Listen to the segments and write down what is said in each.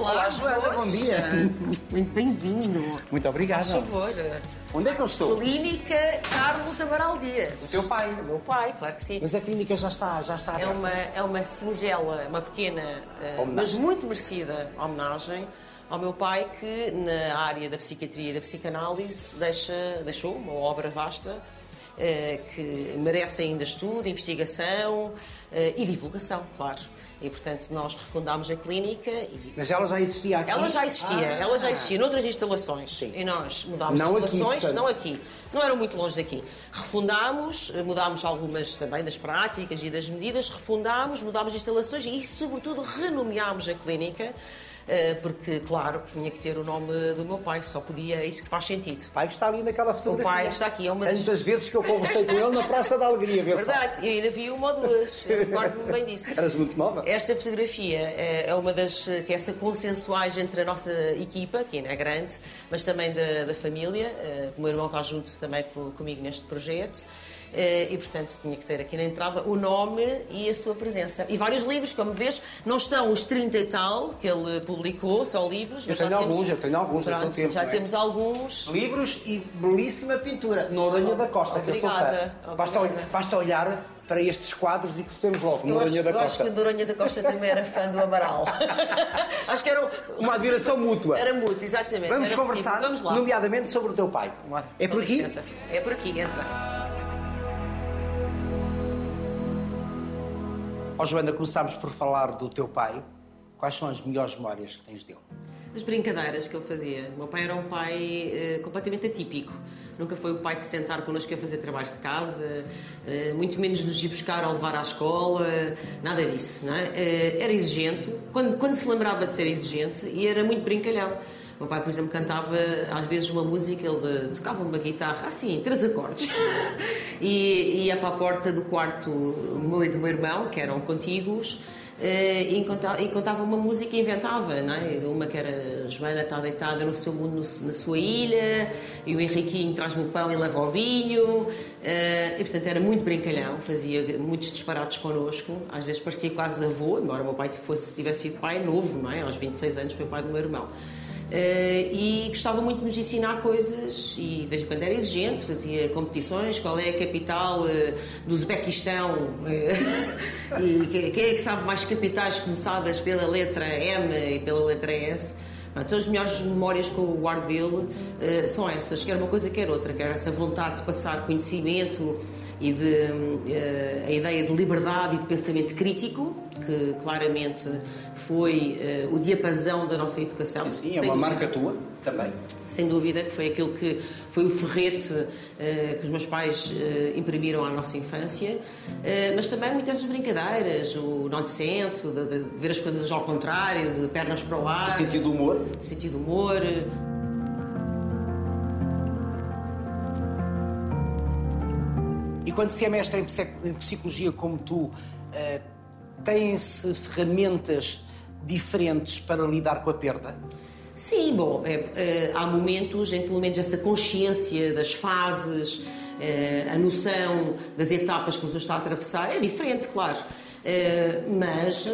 claro. Olá, Joana, bom dia. Muito bem-vindo. Muito obrigado. Por favor. Onde é que eu estou? Clínica Carlos Amaral Dias. O teu pai. O meu pai, claro que sim. Mas a clínica já está, já está É aberta. uma, é uma singela, uma pequena, eh, Homenagem. mas muito merecida homenagem ao meu pai que, na área da psiquiatria e da psicanálise, deixa, deixou uma obra vasta que merece ainda estudo, investigação eh, e divulgação, claro. E, portanto, nós refundámos a clínica e Mas ela já existia aqui? ela já existia, Ah. ela já existia noutras instalações. Sim. E nós mudámos Não aqui, instalações, portanto. não aqui. Não eram muito longe daqui. Refundámos, eh, mudámos algumas também das práticas e das medidas, refundámos, mudámos instalações e, sobretudo, renomeámos a clínica, eh, porque, claro, que tinha que ter o nome do meu pai, só podia, é isso que faz sentido. O pai está ali naquela fotografia. pai está aqui, é uma das- vezes que eu conversei com ele na Praça da Alegria, vê só. Verdade, eu ainda vi uma ou duas, recordo-me bem disso. Eras muito nova? Esta fotografia é é uma das que é essa consensuais entre a nossa equipa, que ainda é grande, mas também da, da família. eh, O meu irmão está junto também co- comigo neste projeto. Eh, E, portanto, tinha que ter aqui na entrada o nome e a sua presença. E vários livros, como vês, não estão os 30 e tal que ele publicou, só livros. Eu tenho temos- alguns, eu tenho alguns, Pronto, tempo, já é? temos alguns. Livros e belíssima pintura. Noronha da Costa, que eu sou fã. Obrigada, Basta, obrigada. basta olhar para estes quadros e percebemos logo. Eu acho, Noronha da eu acho Costa. que a Doronha da Costa também era fã do Amaral. acho que era um- Uma admiração mútua. Era mútuo, exatamente. Vamos Era conversar. Vamos lá. nomeadamente sobre o teu pai. É Com por aqui? licença. É por aqui, entra. Ó Joana, começámos por falar do teu pai. Quais são as melhores memórias que tens dele? As brincadeiras que ele fazia. O meu pai era um pai eh, completamente atípico. Nunca foi o pai de sentar connosco a fazer trabalhos de casa, eh, muito menos nos ir buscar ou levar à escola, nada disso. Não é? Eh, era exigente, quando, quando se lembrava de ser exigente, e era muito brincalhão. Meu pai, por exemplo, cantava às vezes uma música, ele tocava uma guitarra, assim, três acordes, e ia para a porta do quarto do meu e do meu irmão, que eram contíguos, eh, e contava, uma música e inventava, não é? Uma que era Joana está deitada no seu mundo, na sua ilha, e o Henriquinho traz-me o pão e leva o vinho. eh, e portanto era muito brincalhão, fazia muitos disparates connosco, às vezes parecia quase avô, embora o meu pai fosse, tivesse sido pai novo, não é? Aos 26 anos foi pai do meu irmão. Eh, e gostava muito de nos ensinar coisas e de vez em quando era exigente, fazia competições, qual é a capital eh, do Uzbequistão eh, e que- quem é que sabe mais capitais começadas pela letra M e pela letra S. Pronto, as melhores memórias que eu guardo dele, eh, são essas, quer uma coisa quer outra, quer essa vontade de passar conhecimento e de eh, a ideia de liberdade e de pensamento crítico, que claramente foi eh, o diapasão da nossa educação. Sim, é sem uma dúvida. marca tua também. Sem dúvida que foi aquilo que foi o ferrete eh, que os meus pais imprimiram à nossa infância, mas também muitas das brincadeiras, o nonsense, de, de ver as coisas ao contrário, de pernas para o ar, O sentido do humor. sentido de humor. E quando se é mestre em psic- em psicologia como tu, eh, têm-se ferramentas diferentes para lidar com a perda? Sim, bom, é, é, há momentos em que pelo menos essa consciência das fases, é, a noção das etapas que pessoa está a atravessar é diferente, claro. É, mas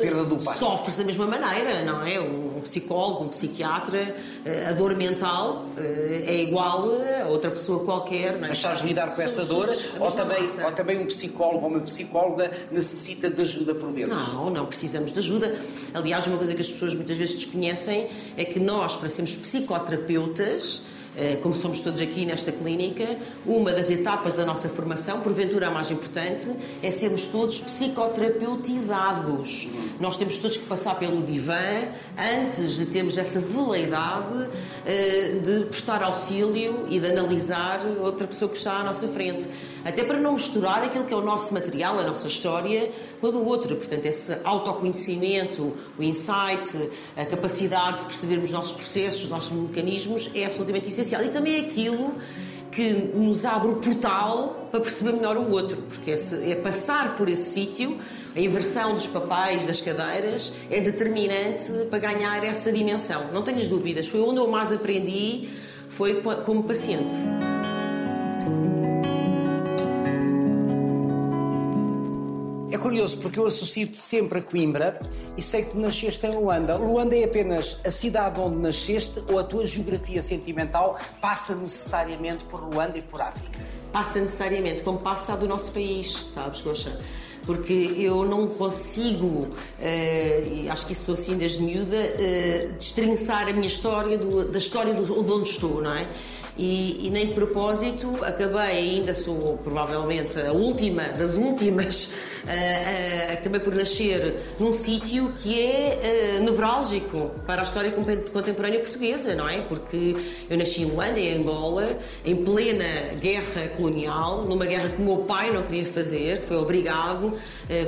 sofre-se da mesma maneira, não é? Um psicólogo, um psiquiatra, é, a dor mental é, é igual a outra pessoa qualquer. Não é? Mas sabes lidar com essa dor? Ou também, massa. ou também um psicólogo ou uma psicóloga necessita de ajuda por vezes? Não, não precisamos de ajuda. Aliás, uma coisa que as pessoas muitas vezes desconhecem é que nós, para sermos psicoterapeutas, eh, como somos todos aqui nesta clínica, uma das etapas da nossa formação, porventura a mais importante, é sermos todos psicoterapeutizados. Nós temos todos que passar pelo divã antes de termos essa veleidade eh, de prestar auxílio e de analisar outra pessoa que está à nossa frente. Até para não misturar aquilo que é o nosso material, a nossa história, com a do outro. Portanto, esse autoconhecimento, o insight, a capacidade de percebermos os nossos processos, os nossos mecanismos é absolutamente essencial. E também é aquilo que nos abre o portal para perceber melhor o outro, porque é passar por esse sítio, a inversão dos papéis, das cadeiras, é determinante para ganhar essa dimensão. Não tenhas dúvidas, foi onde eu mais aprendi, foi co- como paciente. Curioso porque eu associo-te sempre a Coimbra e sei que tu nasceste em Luanda. Luanda é apenas a cidade onde nasceste ou a tua geografia sentimental passa necessariamente por Luanda e por África? Passa necessariamente, como passa do nosso país, sabes, Goxa? Porque eu não consigo, uh, acho que isso sou assim desde miúda, uh, destrinçar a minha história do, da história de onde estou, não é? E, e, nem de propósito acabei ainda sou provavelmente a última das últimas uh, uh, acabei por nascer num sítio que é uh, nevrálgico para a história contemporânea portuguesa não é? Porque eu nasci em Luanda em Angola em plena guerra colonial numa guerra que o meu pai não queria fazer foi obrigado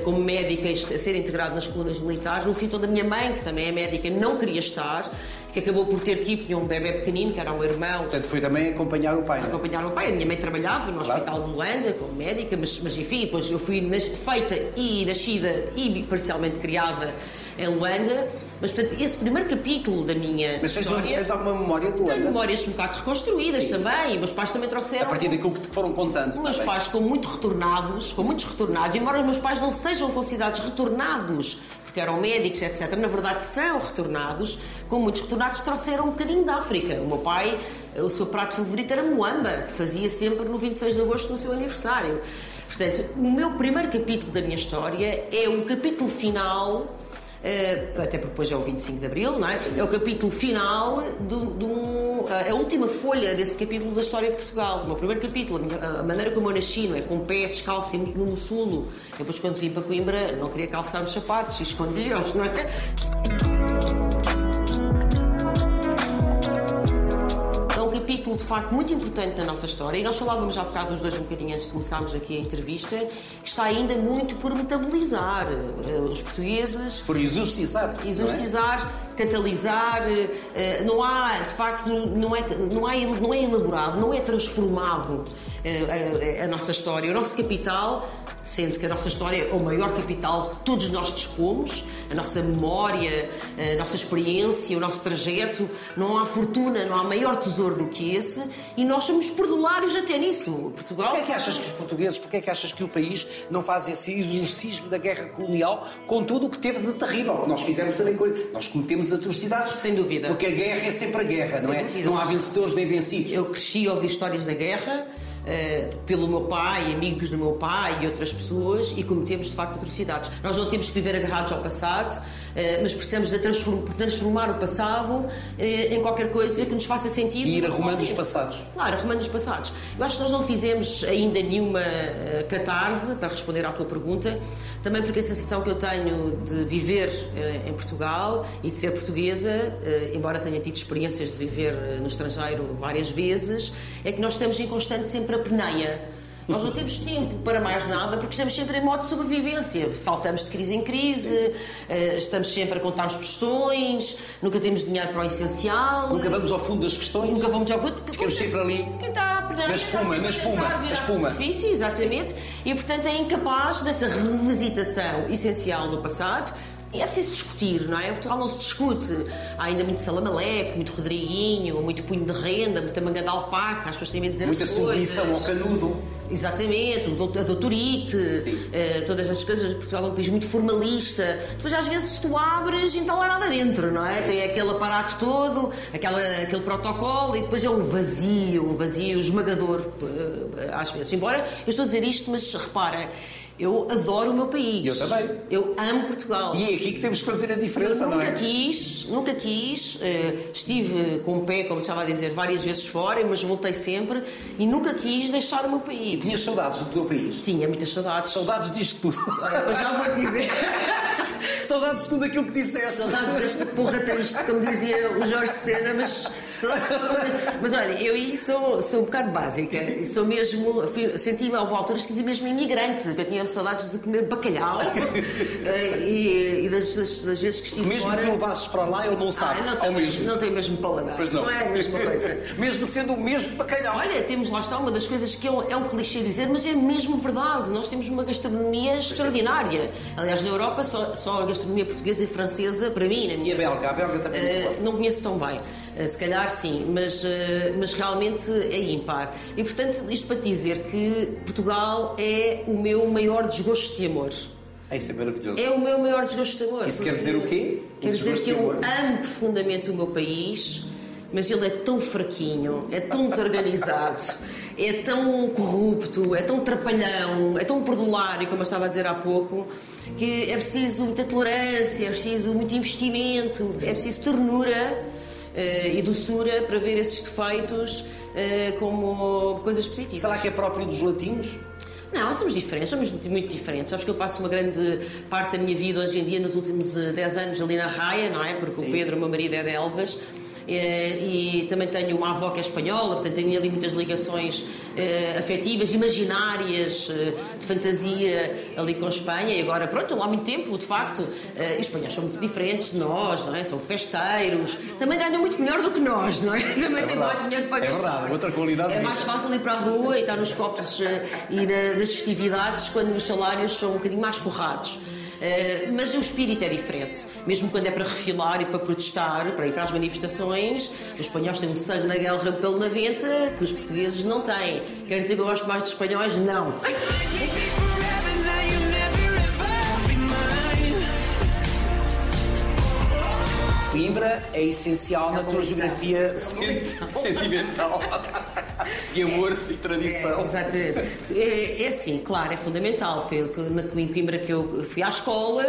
como médica a ser integrado nas colunas militares num sítio onde a minha mãe que também é médica não queria estar que acabou por ter que ir, tinha um bebê pequenino, que era um irmão. Portanto, foi também acompanhar o pai. É? Acompanhar o pai. A minha mãe trabalhava no claro. Hospital de Luanda como médica, mas, mas enfim, depois eu fui nas, feita e nascida e parcialmente criada em Luanda. Mas, portanto, esse primeiro capítulo da minha Mas tens, história... tens alguma memória de Luanda? Tenho memórias um bocado reconstruídas Sim. também. Meus pais também trouxeram... A partir daquilo que te foram contando. Os meus também. pais, com muito retornados, com muitos retornados, embora os meus pais não sejam considerados retornados porque eram médicos, etc., na verdade são retornados, com muitos retornados trouxeram um bocadinho da África. O meu pai, o seu prato favorito era moamba, que fazia sempre no 26 de agosto no seu aniversário. Portanto, o meu primeiro capítulo da minha história é o capítulo final até porque depois é o 25 de Abril, não é? É o capítulo final de um, a última folha desse capítulo da história de Portugal. O meu primeiro capítulo, a, minha, a maneira como eu nasci, não é? Com o pé descalço e muito no mussulo. Eu depois, quando vim para Coimbra, não queria calçar os sapatos escondia-os, não é? Capítulo de facto muito importante na nossa história, e nós falávamos já bocado dos dois um bocadinho antes de começarmos aqui a entrevista, que está ainda muito por metabolizar. Eh, os portugueses. Por exorcizar. Exorcizar, é? catalisar. Eh, não há, de facto, não é, não, é, não é elaborado, não é transformado eh, a, a, a nossa história. O nosso capital sendo que a nossa história é o maior capital que todos nós dispomos, a nossa memória, a nossa experiência, o nosso trajeto. Não há fortuna, não há maior tesouro do que esse e nós somos perdulários até nisso. Portugal. Porquê é que achas que os portugueses, porquê é que achas que o país não faz esse exorcismo da guerra colonial com tudo o que teve de terrível? Nós fizemos também coisas. Nós cometemos atrocidades. Sem dúvida. Porque a guerra é sempre a guerra, Sem não é? Dúvida. Não há vencedores nem vencidos. Eu cresci a ouvir histórias da guerra. Uh, pelo meu pai, amigos do meu pai e outras pessoas e cometemos de facto atrocidades. Nós não temos que viver agarrados ao passado, mas precisamos de transformar o passado uh, em qualquer coisa que nos faça sentido. E ir arrumando os passados. Claro, arrumando os passados. Eu acho que nós não fizemos ainda nenhuma catarse, para responder à tua pergunta, também porque a sensação que eu tenho de viver em Portugal e de ser portuguesa, embora tenha tido experiências de viver no estrangeiro várias vezes, é que nós estamos em constante sempre a peneia. Nós não temos tempo para mais nada porque estamos sempre em modo de sobrevivência. Saltamos de crise em crise, eh, estamos sempre a contar os questões, nunca temos dinheiro para o essencial. Nunca vamos ao fundo das questões. Nunca vamos ao fundo. Ficamos sempre ali. Quem está a peneia, na espuma, na espuma, na espuma. exatamente. E portanto é incapaz dessa revisitação essencial do passado e é preciso discutir, não é? Portugal não se discute. Há ainda muito salamaleque, muito Rodriguinho, muito punho de renda, muita manga de alpaca, as pessoas têm medo de dizer Muita submissão ao canudo. Exatamente, a doutorite, uh, todas as coisas. Portugal é um país muito formalista. Depois, às vezes, tu abres e está lá nada dentro, não é? Tem aquele aparato todo, aquela, aquele protocolo e depois é um vazio, um vazio esmagador, uh, às vezes. Embora eu estou a dizer isto, mas repara eu adoro o meu país. Eu também. Eu amo Portugal. E é aqui que temos que fazer a diferença, eu não é? Nunca quis, nunca quis. Uh, estive com o pé, como estava a dizer, várias vezes fora, mas voltei sempre e nunca quis deixar o meu país. E tinhas saudades do teu país? Tinha muitas saudades. Saudades disto tudo. Olha, já vou dizer. saudades de tudo aquilo que disseste. Saudades desta porra triste, como dizia o Jorge Sena, mas. Mas olha, eu aí sou, sou um bocado básica. E sou mesmo. Senti-me, houve alturas que senti mesmo imigrante, eu tinha saudades de comer bacalhau eh, e, e das, das, das, vezes que estive mesmo fora. Mesmo que levasses para lá, ele não sabe. Ah, não, tem, mesmo. não mesmo paladar. Pois não. não é a mesma coisa. mesmo sendo o mesmo bacalhau. Olha, temos lá está uma das coisas que é um, é um clichê dizer, mas é mesmo verdade. Nós temos uma gastronomia extraordinária. Aliás, na Europa, só, só a gastronomia portuguesa e francesa, para mim, na minha. E a belga? A belga também. Uh, não conheço tão bem. Uh, se calhar sim, mas, uh, mas realmente é ímpar. E portanto, isto para dizer que Portugal é o meu maior desgosto de amor. Ah, isso é maravilhoso. É o meu maior desgosto de amor. Isso quer dizer o quê? O Quer dizer que eu amo profundamente o meu país, mas ele é tão fraquinho, é tão desorganizado, é tão corrupto, é tão trapalhão, é tão perdulário, como eu estava a dizer há pouco, que é preciso muita tolerância, é preciso muito investimento, é preciso ternura eh, e doçura para ver esses defeitos eh, como coisas positivas. Será que é próprio dos latinos? Não, somos diferentes, somos muito muito diferentes. Sabes que eu passo uma grande parte da minha vida hoje em dia, nos últimos eh, 10 anos, ali na Raia, não é? Porque Sim. o Pedro, o meu marido, é de Elvas. Eh, E também tenho uma avó que é espanhola, portanto tenho ali muitas ligações eh, afetivas, imaginárias, eh, de fantasia ali com Espanha. E agora, pronto, há muito tempo, de facto. os espanhóis são muito diferentes de nós, não é? São festeiros, também ganham muito melhor do que nós, não é? Também têm mais dinheiro para É gastar. verdade, outra qualidade É mais fácil ir para a rua e estar nos copos e na- nas festividades quando os salários são um bocadinho mais forrados. Eh, mas o espírito é diferente. Mesmo quando é para refilar e para protestar, para ir para as manifestações, os espanhóis têm um sangue na guerra pelo na venta que os portugueses não têm. Quer dizer que eu gosto mais dos espanhóis? Não. Coimbra é essencial na tua geografia É a sen- abolição. sentimental. de amor e tradição. É, exatamente. É, é assim, claro, é fundamental. Foi na- em Coimbra que eu fui à escola,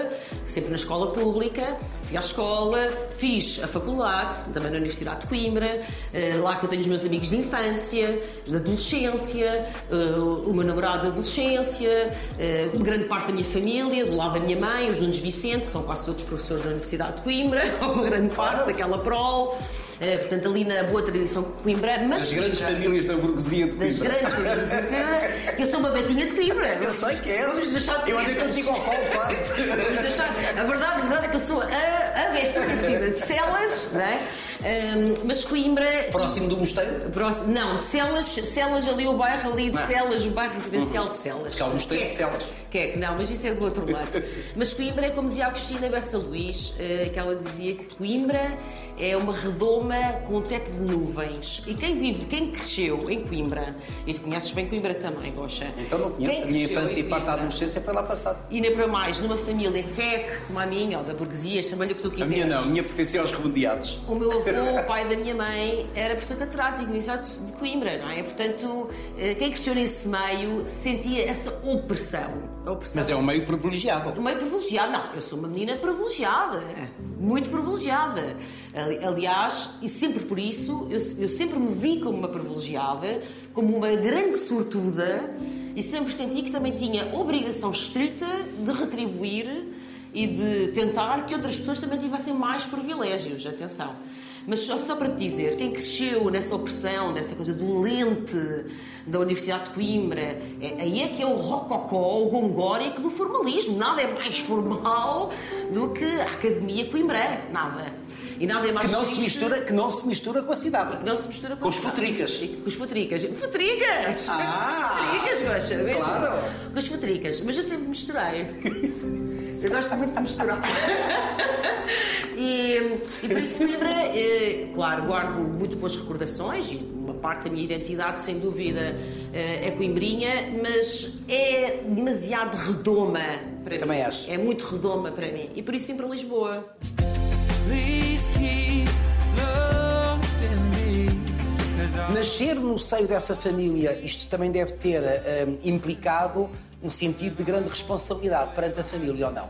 sempre na escola pública, fui à escola, fiz a faculdade, também na Universidade de Coimbra, eh, lá que eu tenho os meus amigos de infância, de adolescência, eh, o meu namorado de adolescência, eh, grande parte da minha família, do lado da minha mãe, os Nunes Vicente, são quase todos professores da Universidade de Coimbra, uma grande parte daquela prol. Eh, portanto, ali na boa tradição de Coimbra, mas As grandes Coimbra- famílias da burguesia de das Coimbra. grandes famílias de Coimbra. Eu sou uma betinha de Coimbra. Eu sei que és. Vamos deixar de Eu andei contigo ao colo quase. Vamos deixar. A verdade, a verdade é que eu sou a, a betinha de Coimbra, de Celas, não é? Ahm, mas Coimbra. Próximo do mosteiro? Próximo, não, de Celas, Celas ali o bairro ali de Não. Celas, o bairro residencial de Celas. Que é o mosteiro de Que Celas. Que é que não, mas isso é do outro lado. mas Coimbra é como dizia a Agostina Bessa Luís, eh, que ela dizia que Coimbra é uma redoma com um teto de nuvens. E quem vive, quem cresceu em Coimbra, e tu conheces bem Coimbra também, Goxa. Então não conheço. Quem A minha infância e parte da adolescência foi lá passado. E nem para mais, numa família queque como a minha, ou da burguesia, chama-lhe o que tu A quiseres. minha não, a minha pertencia aos rebeldeados. O meu avô, o pai da minha mãe, era professor catedrático na Universidade de Coimbra, não é? Portanto, eh, quem cresceu nesse meio sentia essa opressão. Opressão. Mas é um meio privilegiado. Um meio privilegiado. Não, eu sou uma menina privilegiada. Muito privilegiada. Ali- Aliás, e sempre por isso, eu, eu sempre me vi como uma privilegiada, como uma grande sortuda, e sempre senti que também tinha obrigação estrita de retribuir e de tentar que outras pessoas também tivessem mais privilégios. Atenção. Mas só, só para te dizer, quem cresceu nessa opressão, dessa coisa dolente da Universidade de Coimbra, é, aí é que é o rococó, o gongórico do formalismo. Nada é mais formal do que a Academia Coimbra. Nada. E nada é mais Que não, se mistura, que não se mistura com a cidade. que não se mistura com, Com os futricas. Com os futricas. Futricas! Ah! Futricas, gosta mesmo? Claro. Com os futricas. Mas eu sempre misturei. Eu gosto muito de misturar. e, e por isso Coimbra, eh, claro, guardo muito boas recordações e uma parte da minha identidade, sem dúvida, eh, é coimbrinha, mas é demasiado redoma para Também mim. acho. É muito redoma para mim. E por isso sempre Lisboa. Nascer no seio dessa família, isto também deve ter hum, implicado um sentido de grande responsabilidade perante a família, ou não?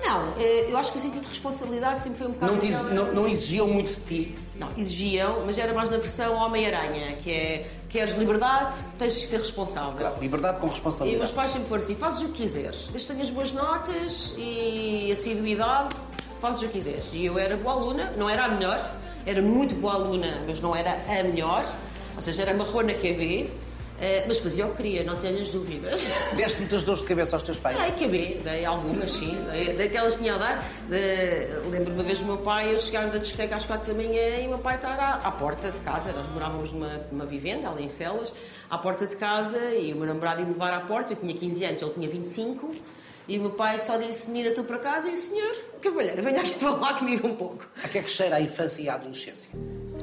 Não, eh, eu acho que o sentido de responsabilidade sempre foi um bocado. Não, ex- aquela- não- não exigiam muito de ti. Não, exigiam, mas era mais na versão Homem-Aranha, que é queres liberdade, tens de ser responsável. Claro, liberdade com E os meus responsabilidade. pais sempre foram assim: fazes o que quiseres, desde tenhas boas notas e assiduidade, fazes o que quiseres. E eu era boa aluna, não era a melhor, era muito boa aluna, mas não era a melhor, ou seja, era marrona QB, eh, mas fazia o que queria, não tenhas dúvidas. Deste muitas dores de cabeça aos teus pais. Dei KB, dei algumas, sim. Dei, daquelas que tinha a dar. De- lembro uma vez do meu pai, eu chegar da discoteca às quatro da manhã e o meu pai estar à, à porta de casa. Nós morávamos numa, numa vivenda, ali em Celas, à porta de casa e o meu namorado ia me levar à porta. Eu tinha 15 anos, ele tinha 25. E o meu pai só disse: Menina, tu para casa. E o senhor, cavalheiro, venha aqui falar comigo um pouco. A que é que cheira a infância e a adolescência?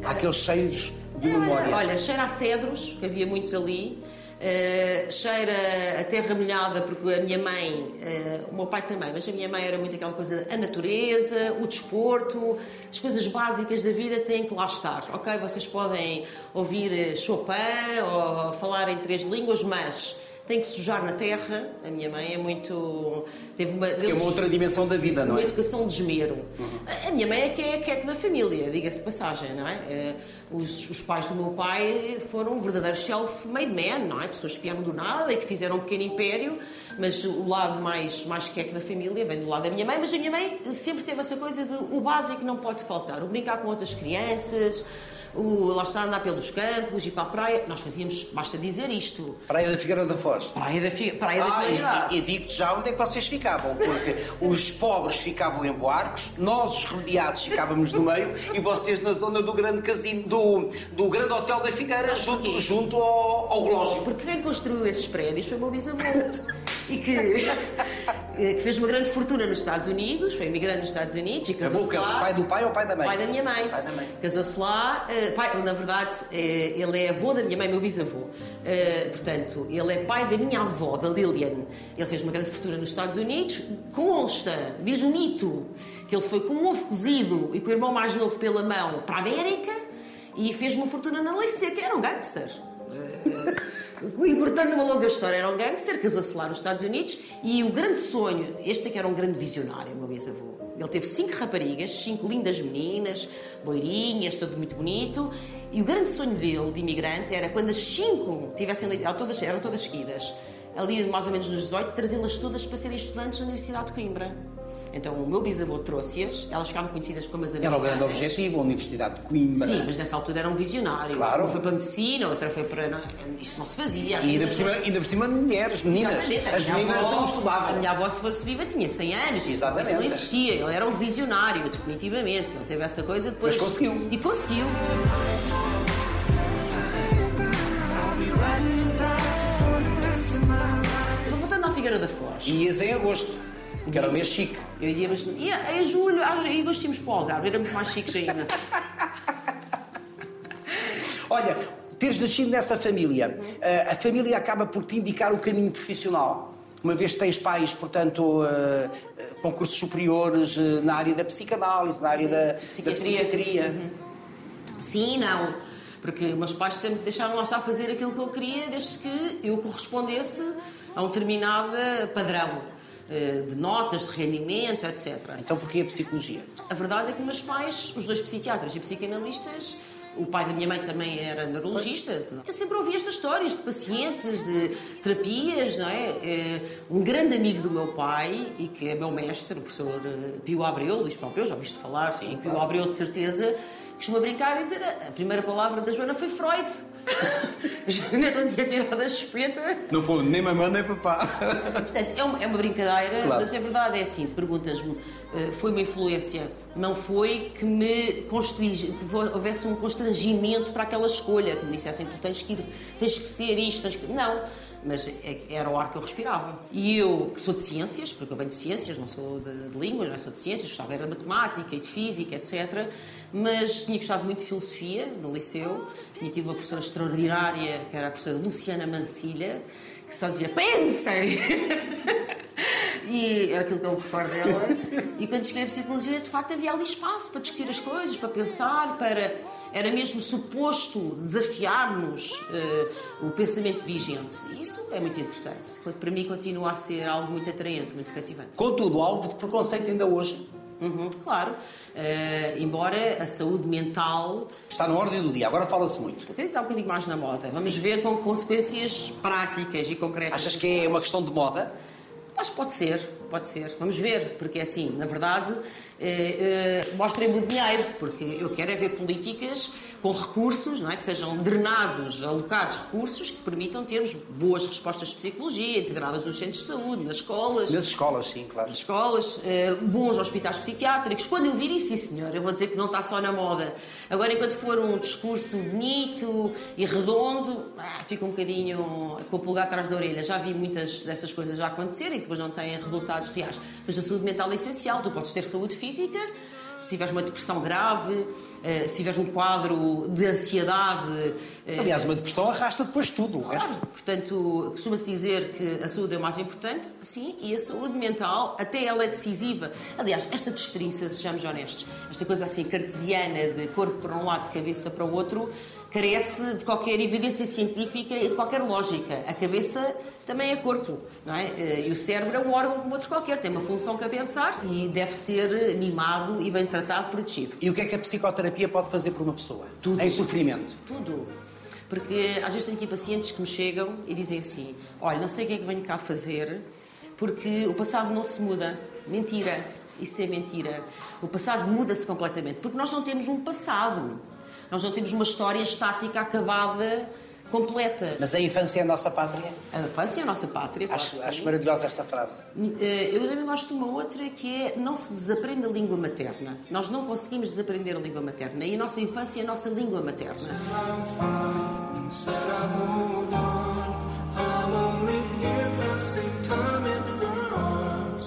Há aqueles cheiros de memória. Olha, cheira a cedros, que havia muitos ali. Uh, cheira a terra molhada porque a minha mãe, uh, o meu pai também, mas a minha mãe era muito aquela coisa, a natureza, o desporto, as coisas básicas da vida têm que lá estar, ok? Vocês podem ouvir Chopin ou falar em três línguas, mas tem que sujar na terra. A minha mãe é muito. Teve uma, Que é uma outra dimensão da vida, não uma é? educação de esmero. A minha mãe é que é, que é da família, diga-se de passagem, não é? Eh, Os, os pais do meu pai foram verdadeiros self-made men, não é? Pessoas que vieram do nada e que fizeram um pequeno império, mas o lado mais, mais queque da família vem do lado da minha mãe. Mas a minha mãe sempre teve essa coisa de o básico não pode faltar. O brincar com outras crianças, o lá está andar pelos campos, ir para a praia. Nós fazíamos, basta dizer isto. Praia da Figueira da Foz. Praia da, Fi- praia da Ah, Qualidade. e, e digo-te já onde é que vocês ficavam, porque os pobres ficavam em Boarcos, nós os remediados ficávamos no meio e vocês na zona do grande casino, do, do grande hotel da Figueira, junto, junto ao, ao relógio. Porque quem construiu esses prédios foi o meu bisavô. e que, que fez uma grande fortuna nos Estados Unidos, foi imigrante nos Estados Unidos e A casou-se boca, lá. o pai do pai ou o pai da mãe? Pai da minha mãe. Pai da mãe. Casou-se lá. eh, pai, na verdade, eh, ele é avô da minha mãe, meu bisavô. Eh, portanto, ele é pai da minha avó, da Lilian. Ele fez uma grande fortuna nos Estados Unidos. Consta, diz o mito, que ele foi com um ovo cozido e com o irmão mais novo pela mão para a América e fez uma fortuna na lei seca. Era um gangster. Encurtando uma longa história, era um gangster, casou-se lá nos Estados Unidos e o grande sonho, este é que era um grande visionário, meu bisavô. Ele teve cinco raparigas, cinco lindas meninas, loirinhas, tudo muito bonito. E o grande sonho dele, de imigrante, era quando as cinco tivessem, todas, eram todas seguidas, ali mais ou menos nos 18, trazê-las todas para serem estudantes na Universidade de Coimbra. Então o meu bisavô trouxe-as, elas ficavam conhecidas como as Era o grande americanas. objetivo, a Universidade de Coimbra. Sim, mas nessa altura era um visionário. Claro. Uma foi para a medicina, outra foi para. não, isso não se fazia. E ainda por, cima, ainda por cima, mulheres, meninas. A As meninas avó- não A estudavam. minha avó, se fosse viva, tinha 100 anos. Exatamente. Isso não existia. Ele era um visionário, definitivamente. Ele teve essa coisa depois. Mas conseguiu. E conseguiu. Voltando à Figueira da Foz. E ias em agosto, que era o mês chique. Eu ia, mas ia em julho, em agosto tínhamos para o Algarve, éramos mais chiques ainda. Olha, teres nascido nessa família, eh, a família acaba por te indicar o caminho profissional. Uma vez que tens pais, portanto, eh, eh, com cursos superiores na área da psicanálise, na área da da Psiquiatria. psiquiatria. Sim não. Porque meus pais sempre deixaram lá a fazer aquilo que eu queria, desde que eu correspondesse a um determinado padrão de notas, de rendimento, etc. Então porquê a psicologia? A verdade é que meus pais, os dois psiquiatras e psicanalistas, o pai da minha mãe também era neurologista. Eu sempre ouvi estas histórias de pacientes, de terapias, não é? Eh, Um grande amigo do meu pai, e que é meu mestre, o professor eh, Pio Abreu, Luís Pompeu, já ouviste falar? Sim, Pio claro. Abreu, de certeza, costuma brincar e dizer a primeira palavra da Joana foi Freud. Joana não tinha tirado a espeta. Não foi nem mamãe nem papá. Portanto, é uma, é uma brincadeira, Claro. mas a verdade é assim: perguntas-me, eh, foi uma influência? Não foi que me constringe, que houvesse um constrangimento para aquela escolha, que me dissessem tu tens que, ir, tens que ser isto, tens que. Não. Mas é- era o ar que eu respirava. E eu, que sou de ciências, porque eu venho de ciências, não sou de, de línguas, não sou de ciências, gostava era de matemática e de física, etc. Mas tinha gostado muito de filosofia no liceu. Tinha tido uma professora extraordinária, que era a professora Luciana Mancilha, que só dizia pensem! E é aquilo que eu me recordo dela. E quando cheguei à psicologia, de facto, havia ali espaço para discutir as coisas, para pensar, para. Era mesmo suposto desafiar-nos eh, o pensamento vigente. E isso é muito interessante. Para mim, continua a ser algo muito atraente, muito cativante. Contudo, alvo de preconceito ainda hoje. Uhum, claro. Eh, embora a saúde mental Está na ordem do dia, agora fala-se muito. que estar um bocadinho mais na moda. Vamos ver com consequências práticas e concretas. Achas que é uma questão de moda? Mas pode ser, pode ser. Vamos ver, porque assim, na verdade, eh, eh, mostrem-me o dinheiro, porque eu quero é ver políticas com recursos, não é? que sejam drenados, alocados recursos que permitam termos boas respostas de psicologia, integradas nos centros de saúde, nas escolas, Nas escolas, sim, claro. nas escolas, eh, bons hospitais psiquiátricos. Quando eu vir isso, sim senhor, eu vou dizer que não está só na moda. Agora, enquanto for um discurso bonito e redondo, ah, fica um bocadinho com o pulgar atrás da orelha. Já vi muitas dessas coisas já acontecerem, que depois não têm resultados reais. Mas a saúde mental é essencial. Tu podes ter saúde física, se tiveres uma depressão grave, se tiveres um quadro de ansiedade. eh, Aliás, uma depressão arrasta depois tudo, o resto. Claro, portanto, costuma-se dizer que a saúde é o mais importante, sim, e a saúde mental, até ela é decisiva. Aliás, esta destrinça, sejamos honestos, esta coisa assim cartesiana de corpo para um lado, cabeça para o outro, carece de qualquer evidência científica e de qualquer lógica. A cabeça também é corpo, não é? Eh, E o cérebro é um órgão como outro qualquer, tem uma função que é pensar e deve ser mimado e bem tratado, protegido. E o que é que a psicoterapia pode fazer por uma pessoa? Tudo. Em sofrimento. Tudo. Porque às vezes tenho aqui pacientes que me chegam e dizem assim: Olha, não sei o que é que venho cá fazer, porque o passado não se muda. Mentira. Isso é mentira. O passado muda-se completamente. Porque nós não temos um passado. Nós não temos uma história estática, acabada, completa. Mas a infância é a nossa pátria? A infância é a nossa pátria. claro Acho, acho maravilhosa esta frase. Eh, Eu também gosto de uma outra que é não se desaprende a língua materna. Nós não conseguimos desaprender a língua materna. E a nossa infância é a nossa língua materna.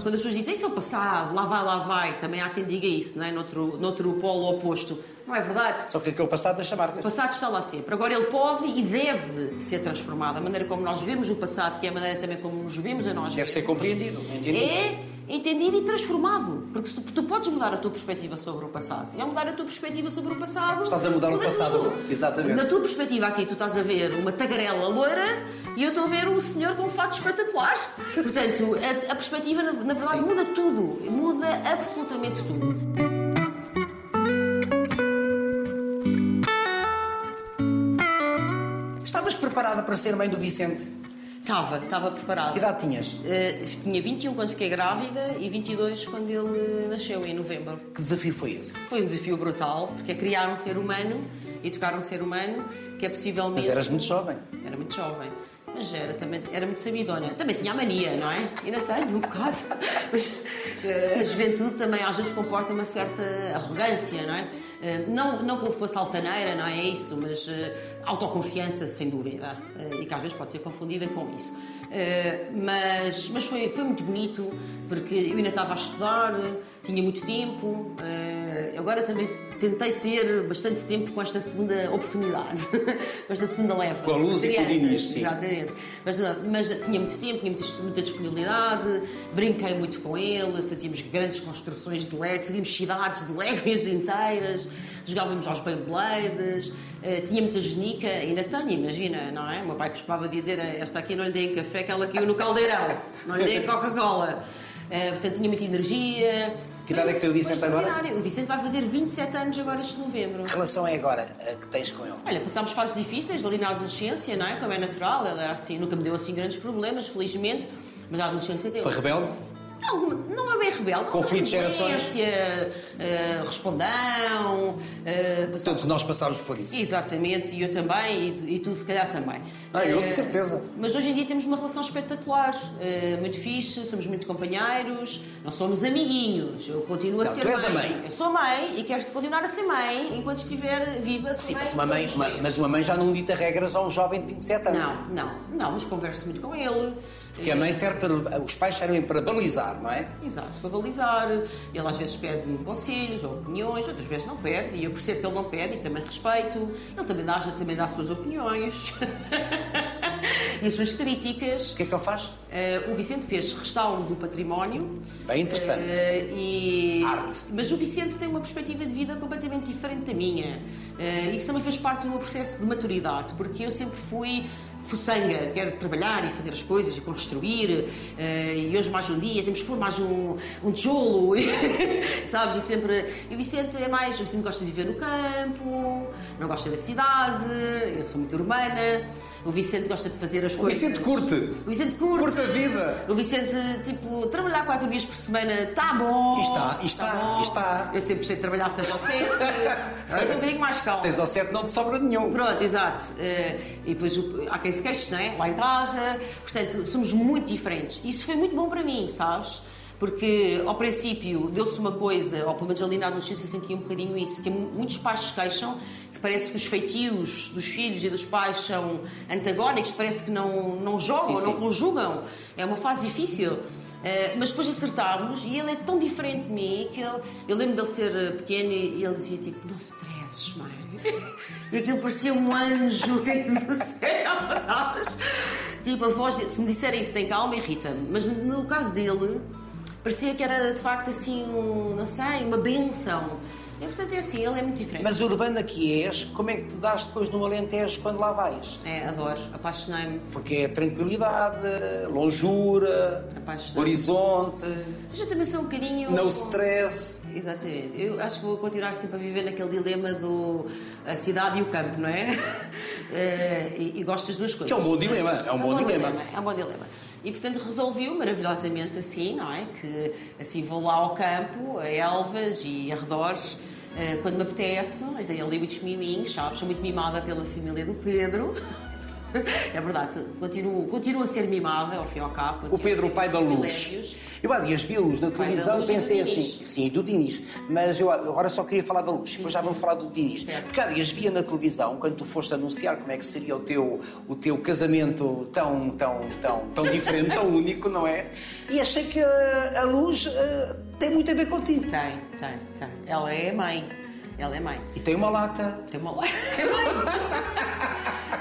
Quando as pessoas dizem isso é o passado, lá vai, lá vai, também há quem diga isso, não é? Noutro, noutro polo oposto. Não é verdade. Só que aquele passado deixa O marcas. passado está lá sempre. Agora ele pode e deve ser transformado. A maneira como nós vemos o passado, que é a maneira também como nos vemos a nós. Deve ser compreendido, entendido. É entendido e transformado. Porque se tu, tu podes mudar a tua perspectiva sobre o passado. E ao mudar a tua perspectiva sobre o passado. Estás a mudar o passado. tudo. Exatamente. Na tua perspectiva aqui, tu estás a ver uma tagarela loira e eu estou a ver um senhor com um fato espetacular. Portanto, a, a perspectiva, na, na verdade, Sim. muda tudo. Muda absolutamente tudo. Preparada para ser mãe do Vicente? Estava, estava preparada. Que idade tinhas? Uh, tinha 21 quando fiquei grávida e 22 quando ele nasceu, em novembro. Que desafio foi esse? Foi um desafio brutal, porque é criar um ser humano e tocar um ser humano que é possivelmente. Mas eras muito jovem. Era muito jovem. Mas era, também, era muito sabidona. Também tinha a mania, não é? Ainda tenho um bocado. Mas uh, a juventude também às vezes comporta uma certa arrogância, não é? Uh, não, não que eu fosse altaneira, não é isso, mas uh, autoconfiança, sem dúvida. Uh, e que às vezes pode ser confundida com isso. Mas mas foi, foi muito bonito, porque eu ainda estava a estudar, tinha muito tempo. Agora também tentei ter bastante tempo com esta segunda oportunidade, com esta segunda leva. Com a luz e com o início. Exatamente. Mas, mas tinha muito tempo, tinha muita, muita disponibilidade, brinquei muito com ele, fazíamos grandes construções de Lego, fazíamos cidades de Legos inteiras, jogávamos aos Beyblades, eh, tinha muita genica, ainda tenho, imagina, não é? O meu pai costumava dizer, esta aqui não lhe dei café, que ela caiu no caldeirão, não lhe dei em Coca-Cola. Eh, portanto, tinha muita energia. Que idade é que tem o Vicente agora? O Vicente vai fazer 27 anos agora este novembro. Que relação é agora a que tens com ele? Olha, passámos fases difíceis ali na adolescência, não é? Como é natural, ele era assim, nunca me deu assim grandes problemas, felizmente, mas a adolescência teve. Foi rebelde? Alguma, não é bem rebelde. Conflito de gerações? Eh, respondão. passamos- Todos nós passámos por isso. Exatamente, e eu também, e tu, e tu se calhar também. Ah, eu de Eh, certeza. Mas hoje em dia temos uma relação espetacular, eh, muito fixe, somos muito companheiros, não somos amiguinhos. Eu continuo a Não, ser tu és a mãe. Eu sou mãe e quero continuar a ser mãe enquanto estiver viva. Sim, mãe mas uma, mãe, uma- mas uma mãe já não dita regras a um jovem de 27 anos. Não, não, não, mas converso muito com ele. Porque a mãe serve para. Os pais servem para balizar, não é? Exato, para balizar. Ele às vezes pede-me conselhos ou opiniões, outras vezes não pede, e eu percebo que ele não pede e também respeito. Ele também dá, também dá as suas opiniões e as suas críticas. O que é que ele faz? Eh, o Vicente fez restauro do património. Bem interessante. Eh, e... Arte. Mas o Vicente tem uma perspectiva de vida completamente diferente da minha. Eh, isso também fez parte do meu processo de maturidade, porque eu sempre fui fuçanga, quero trabalhar e fazer as coisas e construir. eh, e hoje, mais um dia, temos que pôr mais um, um tijolo. Sabes? E sempre. E o Vicente é mais. O Vicente gosta de viver no campo, não gosta da cidade. Eu sou muito urbana. O Vicente gosta de fazer as O coisas. Vicente curte. O Vicente curte. Curta a vida. O Vicente, tipo, trabalhar quatro dias por semana está bom. E está, e está, bom. e está. Eu sempre gostei de trabalhar seis ou sete. Estou um bocadinho mais calma. 6 ou 7 não te sobra nenhum. Pronto, exato. Eh, e depois o- há quem se queixe, não é? Lá em casa. Portanto, somos muito diferentes. Isso foi muito bom para mim, sabes? Porque ao princípio deu-se uma coisa, ou pelo menos ali na adolescência eu sentia um bocadinho isso, que muitos pais se queixam que parece que os feitios dos filhos e dos pais são antagónicos, parece que não, não jogam, Sim, sim. não conjugam. É uma fase difícil. Eh, mas depois acertámos e ele é tão diferente de mim que ele, eu lembro dele ser pequeno e ele dizia tipo, não stresses, mãe. E aquilo parecia um anjo do céu, sabes? Tipo, a voz se me disserem isso tem calma, irrita-me. Mas no caso dele, parecia que era de facto assim, um, não sei, uma benção. E portanto é assim, ele é muito diferente. Mas urbana que és, como é que te dás depois no Alentejo quando lá vais? É, adoro, apaixonei-me. Porque é tranquilidade, longura, horizonte, Mas eu também sou um bocadinho. no stress. Exatamente. Eu acho que vou continuar sempre a viver naquele dilema do a cidade e o campo, não é? Eh, e, e gosto das duas coisas. Que é um bom dilema, é um bom dilema. É um bom dilema. E portanto resolvi-o maravilhosamente assim, não é? Que assim vou lá ao campo, a Elvas e arredores, eh, quando me apetece, mas aí ali muitos miminhos, sabes? Sou muito mimada pela família do Pedro. É verdade, continuo, continuo a ser mimada ao fim e ao cabo. O Pedro, o pai da luz. Eu há dias vi-los na televisão e do pensei assim, sim, do Dinis, mas eu agora só queria falar da luz, depois já vamos falar do Dinis. Certo. Porque há dias via na televisão, quando tu foste anunciar como é que seria o teu, o teu casamento tão, tão, tão, tão diferente, tão único, não é? E achei que a, a luz eh, tem muito a ver contigo. Tem, tem, tem. Ela é mãe. Ela é mãe. E tem uma lata. Tem uma lata.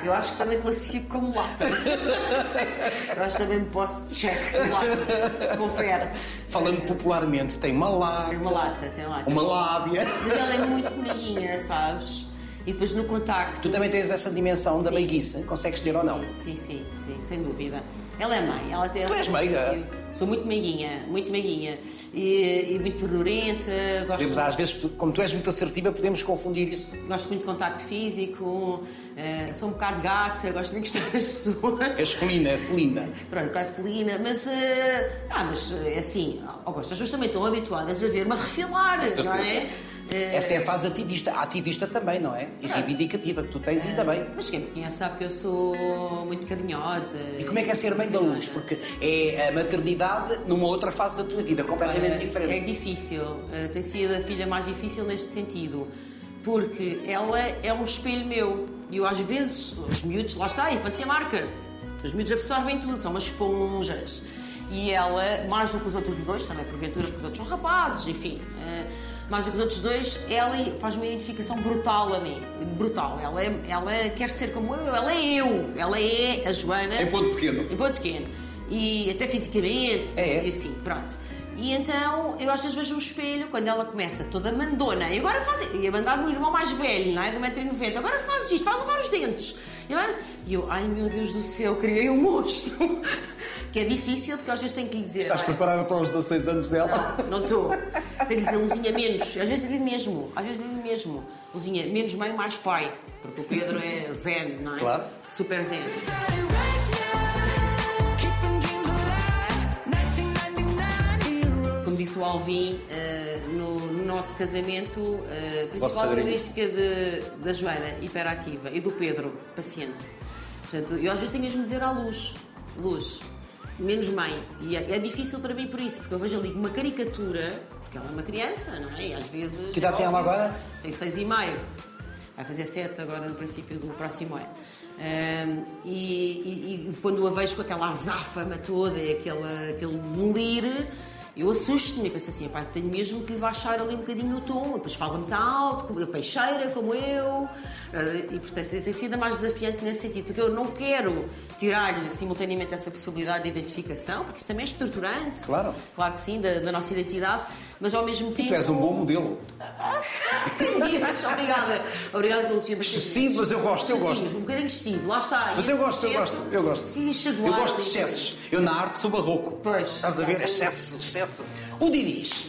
Eu acho que também classifico como lata. Eu acho que também me posso check lata. Confere. Falando popularmente, tem uma lata. Tem uma lata, tem uma lata. Uma lábia. Mas ela é muito meiguinha, sabes? E depois no contacto. Tu também tens essa dimensão da Sim. meiguiça, consegues ter ou não? Sim, sim, sim, sem dúvida. Ela é mãe, ela tem. Tu és meiga? Sou muito meiguinha, muito meiguinha. E, e muito terrorenta. Gosto Podemos, às vezes, como tu és muito assertiva, podemos confundir isso. Gosto muito de contacto físico, eh, sou um bocado gata, gosto de encostar nas pessoas. És felina, é felina. Pronto, quase felina, mas. eh, ah, mas é assim, Augusto, as pessoas também estão habituadas a ver-me a refilar, não é? Eh, Essa é a fase ativista. Ativista também, não é? E reivindicativa, que tu tens ainda bem. Mas quem me conhece sabe que eu sou muito carinhosa. E como é que é ser mãe da luz? Porque é a maternidade numa outra fase da tua vida, completamente Olha, É diferente. difícil, eh, tem sido a filha mais difícil neste sentido, porque ela é um espelho meu. E eu às vezes, os miúdos, lá está, a infância marca. Os miúdos absorvem tudo, são umas esponjas. E ela, mais do que os outros dois, também porventura, porque os outros são rapazes, enfim, eh, mais do que os outros dois, ela faz uma identificação brutal a mim. Brutal. Ela, é- ela quer ser como eu, ela é eu. Ela é a Joana. Em ponto pequeno. Em ponto pequeno. E até fisicamente, É, e assim, pronto. E então, eu às vezes vejo um espelho, quando ela começa toda mandona, e agora faz. ia mandar no irmão mais velho, não é? Do 1,90m, agora fazes isto, vai lavar os dentes. E e eu, ai meu Deus do céu, criei um monstro. que é difícil, porque às vezes tenho que lhe dizer. Estás "Olha, preparada para os 16 anos dela? não estou. Tenho que dizer, Luzinha, menos. Às vezes digo mesmo. Às vezes digo mesmo. Luzinha, menos mãe, mais pai. Porque o Pedro é zen, não é? Claro. Super zen. Como disse o Alvin, eh, no, no nosso casamento, a principal característica de- da Joana, hiperativa, e do Pedro, paciente. Portanto, eu às vezes tenho de me dizer à luz, luz, menos mãe. E é, é difícil para mim por isso, porque eu vejo ali uma caricatura, porque ela é uma criança, não é? E às vezes. Que idade é tem ela agora? Tem seis e meio. Vai fazer sete agora no princípio do próximo ano. Ahm, e, e- e quando a vejo com aquela azáfama toda, e aquela, aquele molir, eu assusto-me e penso assim, pá, tenho mesmo que lhe baixar ali um bocadinho o tom, depois fala muito alto, como a peixeira como eu, Ah, e portanto tem sido a mais desafiante nesse sentido, porque eu não quero tirar-lhe simultaneamente essa possibilidade de identificação, porque isso também é estruturante. Claro. Claro que sim, da, da nossa identidade, mas ao mesmo tempo. Tu és um bom modelo. Obrigada. Obrigada pelo elogio. Excessivo, mas eu gosto, eu gosto. Um bocadinho excessivo, lá está. Mas eu gosto, eu gosto, eu gosto. Eu gosto de excessos. Eu na arte sou barroco. Pois, Estás a ver? Excesso, excesso. O Diniz.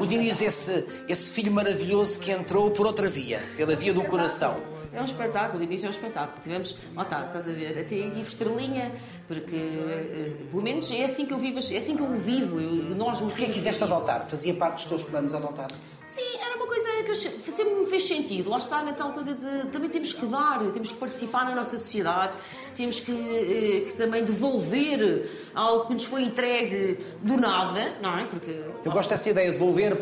O Diniz é esse, esse filho maravilhoso que entrou por outra via, pela via do coração. É um espetáculo, de início é um espetáculo. Tivemos, lá está, estás a ver, até aí estrelinha, porque eh, pelo menos é assim que eu vivo, é assim que eu vivo. Eu, nós, os Porquê quiseste adotar? Fazia parte dos teus planos adotar? Sim, era uma coisa que eu sempre me fez sentido. Lá está na tal coisa de também temos que dar, temos que participar na nossa sociedade, temos que, eh, que também devolver algo que nos foi entregue do nada, não é? Porque Eu gosto dessa ideia de devolver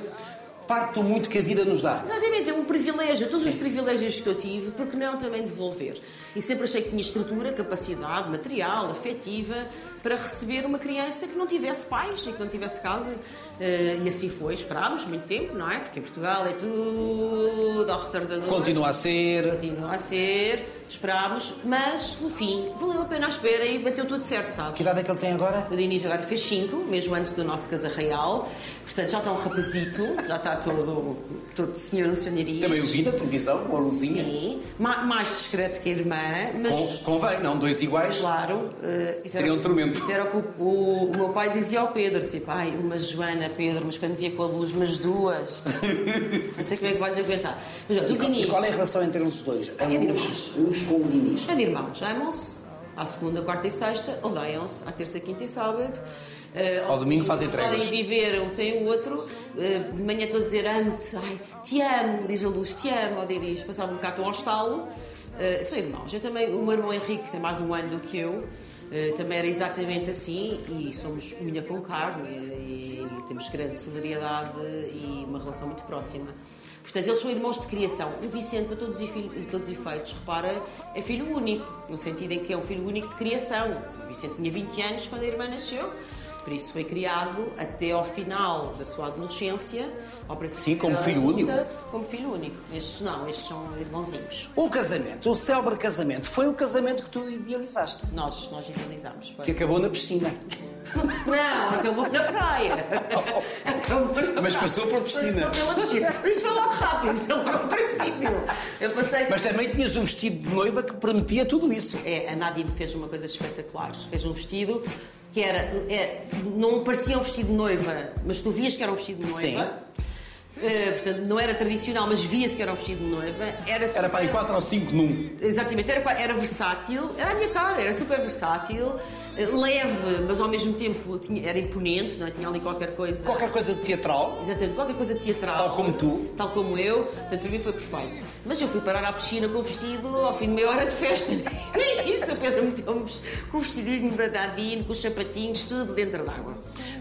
parte do muito que a vida nos dá. Exatamente, é um privilégio, todos os privilégios que eu tive, porque não também devolver? E sempre achei que tinha estrutura, capacidade material, afetiva, para receber uma criança que não tivesse pais e que não tivesse casa. Eh, e assim foi, esperámos muito tempo, não é? Porque em Portugal é tudo ao retardador. Continua a ser. Continua a ser, esperámos, mas no fim valeu a pena a espera e bateu tudo certo, sabes? Que idade é que ele tem agora? O Diniz agora fez 5, mesmo antes do nosso casa real. Portanto, já está um rapazito, já está todo, todo senhor no senhorias. Também o vi na televisão, com a luzinha. Sim, Ma- mais discreto que a irmã, mas... Com- Convém, não? Dois iguais. Claro. isso Seria era- um tormento. Isso era o que o, o- o meu pai dizia ao Pedro. Dizia, pai, uma Joana, Pedro, mas quando via com a luz, mas duas. Não sei como é que vais aguentar. Mas, olha, E o qual, Diniz... e qual é a relação entre eles dois? É luz, irmãos. luz com o Diniz. É de irmãos, amam-se à segunda, quarta e sexta, odeiam-se à terça, quinta e sábado. Eh, Ao domingo fazem Podem tréguas. viver um sem o outro. Eh, de manhã estou a dizer amo-te, ai, te amo, diz a luz, te amo, ou diz, passava um bocado ao estalo. Eh, são irmãos. Eu também, o meu irmão Henrique tem mais um ano do que eu. eh, também era exatamente assim e somos unha com carne e, e temos grande solidariedade e uma relação muito próxima. Portanto, eles são irmãos de criação. O Vicente, para todos os, efeitos, repara, é filho único, no sentido em que é um filho único de criação. O Vicente tinha 20 anos quando a irmã nasceu, por isso foi criado até ao final da sua adolescência. Sim, como filho adulta, único. Como filho único. Estes não, estes são irmãozinhos. O casamento, o célebre casamento, foi o casamento que tu idealizaste. Nós, nós idealizamos. Foi. Que acabou na piscina. Não, acabou na praia. Acabou na Mas passou pela piscina. Passou pela piscina. Isso foi logo rápido, foi logo ao princípio. Eu passei. Mas também tinhas um vestido de noiva que permitia tudo isso. É, a Nadine fez uma coisa espetacular. Fez um vestido que era. é, não parecia um vestido de noiva, mas tu vias que era um vestido de noiva. Sim. Eh, portanto, não era tradicional, mas via-se que era um vestido de noiva. Era, Era para aí super- 4 ou 5 num. Exatamente, era, era versátil, era a minha cara, era super versátil, leve, mas ao mesmo tempo tinha- era imponente, não é? tinha ali qualquer coisa. Qualquer coisa de teatral. Exatamente, qualquer coisa teatral. Tal como tu. Tal como eu, portanto para mim foi perfeito. Mas eu fui parar à piscina com o vestido ao fim de meia hora de festa. Nem isso, o Pedro meteu-me com o vestidinho da Nadine, com os sapatinhos, tudo dentro d'água.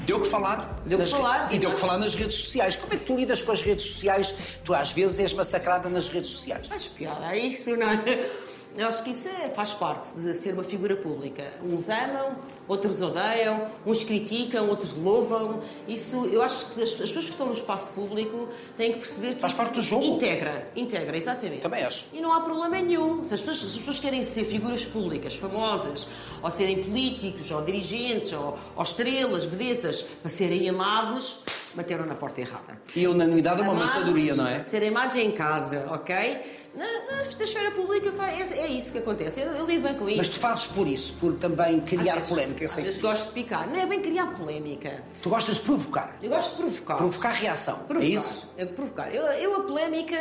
Deu que falar. Deu que falar, re- E deu que falar nas redes sociais. Como é que tu lidas com as redes sociais? Tu às vezes és massacrada nas redes sociais. Faz piada, é isso, não é? Eu acho que isso é- faz parte de ser uma figura pública. Uns amam, outros odeiam, uns criticam, outros louvam. Isso, eu acho que as, as pessoas que estão no espaço público têm que perceber que Faz parte do jogo. Integra, integra, exatamente. Também acho. E não há problema nenhum. Se as pessoas, se as pessoas querem ser figuras públicas, famosas, ou serem políticos, ou dirigentes, ou, ou estrelas, vedetas, para serem amados, bateram na porta errada. E a unanimidade é uma maçadoria, não é? Ser amados em casa, ok? Na, na, na esfera pública é, é isso que acontece. Eu, eu lido bem com isso. Mas tu fazes por isso, por também criar vezes- polémica. Eu sei que vezes gosto de picar. Não é bem criar polémica. Tu gostas de provocar. Eu gosto de provocar. Provocar reação. Provocar. É isso? É provocar. Eu, eu a polémica,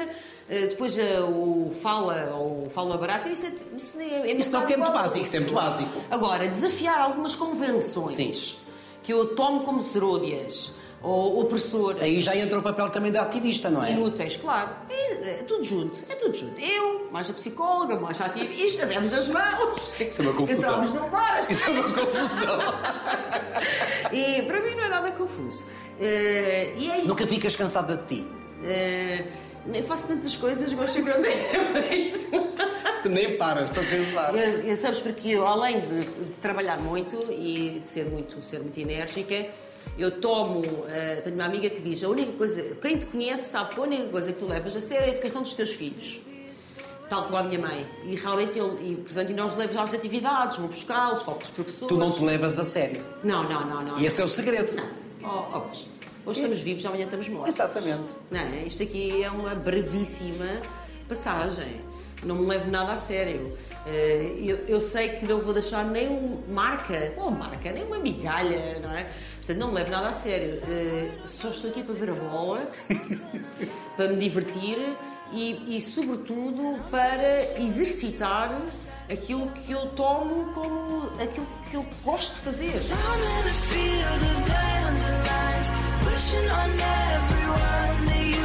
eh, depois eh, o fala ou fala barato, isso é, isso é, é Isso não, é muito básico, isso é muito básico. Agora, desafiar algumas convenções Sim. que eu tomo como seródias ou opressoras. Aí já entra o papel também da ativista, não é? Inúteis, claro. É, é tudo junto, é tudo junto. Eu, mais a psicóloga, mais a ativista, demos as mãos. Isso é uma confusão. Entramos num bar, as Isso é uma confusão. E para mim não é nada confuso. Eh, e é isso. Nunca ficas cansada de ti. Eh, eu faço tantas coisas, gosto sempre de é isso. Nem paras para pensar. Eu- eu- sabes, porque eu, além de, de trabalhar muito e de ser muito, ser muito enérgica, eu tomo. eh, tenho uma amiga que diz: a única coisa. Quem te conhece sabe que a única coisa que tu levas a sério é a educação dos teus filhos. Tal como a minha mãe. E realmente eu. E, portanto, e nós levamos às atividades, vou buscá-los, falo com os professores. Tu não te levas a sério. Não, não, não. não E esse é o segredo. Não. Oh, oh, hoje estamos vivos, amanhã estamos mortos. Exatamente. Não, é? isto aqui é uma brevíssima passagem. Não me levo nada a sério. Eh, Eu, eu sei que não vou deixar nem um marca, ou marca, nem uma migalha, não é? Portanto, não me levo nada a sério. Eh, Só estou aqui para ver a bola, para me divertir e, e, sobretudo, para exercitar aquilo que eu tomo como aquilo que eu gosto de fazer. On everyone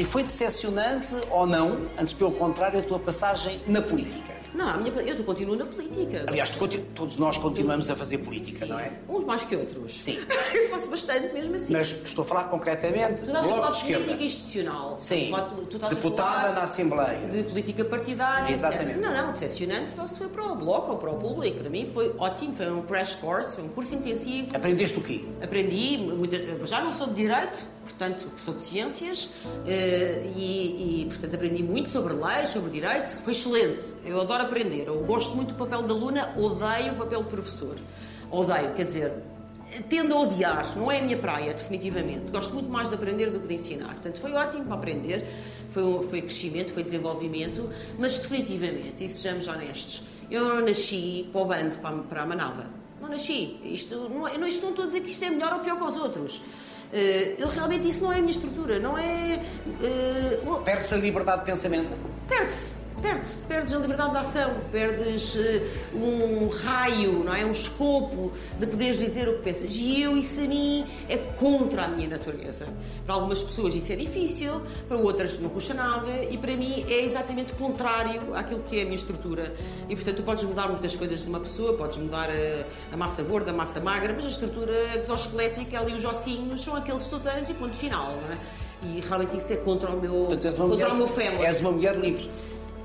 E foi decepcionante ou não, antes pelo contrário, a tua passagem na política? Não, a minha, eu continuo na política. Aliás, todos nós continuamos a fazer política, Sim, não é? Uns mais que outros. Sim. eu faço bastante mesmo assim. Mas estou a falar concretamente Tu do estás a Bloco falar de de política Esquerda. institucional. Sim. Deputada na Assembleia. De política partidária, Exatamente. etc. Não, não, decepcionante só se foi para o Bloco ou para o público. Para mim foi ótimo, foi um crash course, foi um curso intensivo. Aprendeste o quê? Aprendi, muita, já não sou de Direito, portanto sou de Ciências eh, e, e, portanto aprendi muito sobre leis, sobre Direito, foi excelente. Eu adoro aprender, eu gosto muito do papel da aluna, odeio o papel de professor. Odeio, quer dizer, tendo a odiar, não é a minha praia, definitivamente. Gosto muito mais de aprender do que de ensinar. Portanto, foi ótimo para aprender, foi, foi crescimento, foi desenvolvimento, mas definitivamente, e sejamos honestos, eu não nasci para o bando, para, para a manada. Não nasci. Isto é- não, isto não estou a dizer que isto é melhor ou pior que os outros. Eh, eu realmente isso não é a minha estrutura, não é. eh, o- Perde-se a liberdade de pensamento? Perde-se, perde-se, perdes a liberdade de ação, perdes eh, um raio, não é? Um escopo de poderes dizer o que pensas. E eu, isso a mim é contra a minha natureza. Para algumas pessoas isso é difícil, para outras não custa nada e para mim é exatamente contrário àquilo que é a minha estrutura. E portanto, tu podes mudar muitas coisas de uma pessoa, podes mudar a, a massa gorda, a massa magra, mas a estrutura exoesquelética, ali os ossinhos, são aqueles que tu tens e ponto final, não é? E realmente isso é contra o meu, Portanto, contra mulher, o meu family. és uma mulher livre.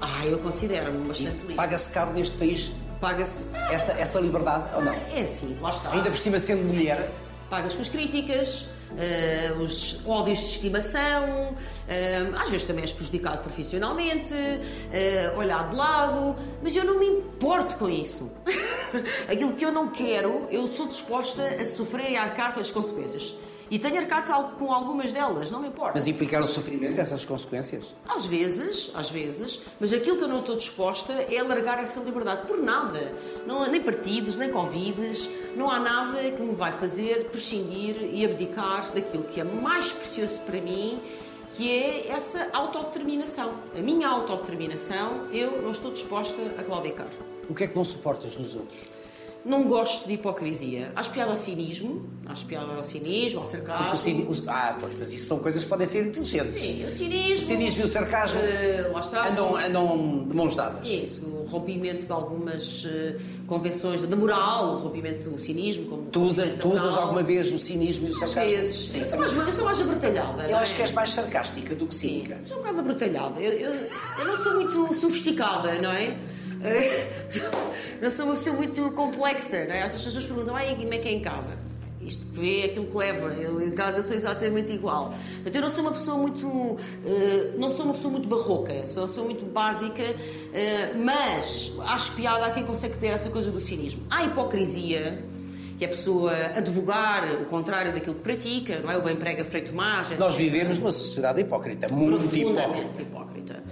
Ah, eu considero-me bastante livre. Paga-se caro neste país Paga-se. essa, essa liberdade ou não? É assim, lá está. Ainda por cima sendo mulher, Pagas com as críticas, eh, os ódios de estimação, às vezes também és prejudicado profissionalmente, eh, olhado de lado, mas eu não me importo com isso. Aquilo que eu não quero, eu sou disposta a sofrer e a arcar com as consequências. E tenho arcado com algumas delas, não me importa. mas implicar o sofrimento, essas consequências. Às vezes, às vezes, mas aquilo que eu não estou disposta é largar essa liberdade por nada. Não, nem partidos, nem convides, não há nada que me vai fazer prescindir e abdicar daquilo que é mais precioso para mim, que é essa autodeterminação. A minha autodeterminação, eu não estou disposta a claudicar. O que é que não suportas nos outros? Não gosto de hipocrisia. Acho piada ao cinismo, acho piada ao cinismo, ao sarcasmo. cini- Ah, pois, mas isso são coisas que podem ser inteligentes. Sim, o O cinismo. cinismo e o sarcasmo eh, lá está. andam, andam de mãos dadas. Isso, o rompimento de algumas eh, convenções da moral, o rompimento do cinismo. Como Tu, usa, tu usas moral. alguma vez o cinismo e o Às sarcasmo? vezes. Sim, eu, sou mais, eu sou mais abertalhada. Eu não acho é? que és mais sarcástica do que Sim, cínica. sou um bocado abertalhada. Eu, eu, eu não sou muito sofisticada, não é? Eh, Não sou uma pessoa muito complexa, não é? As pessoas perguntam, ai, como é que é em casa? Isto que vê é aquilo que leva. Eu em casa sou exatamente igual. Portanto, eu não sou uma pessoa muito. eh, não sou uma pessoa muito barroca, sou uma pessoa muito básica, eh, mas acho piada a quem consegue ter essa coisa do cinismo. Há hipocrisia, que é a pessoa advogar o contrário daquilo que pratica, não é? O bem prega feito mais. Nós vivemos numa sociedade hipócrita, muito hipócrita. hipócrita.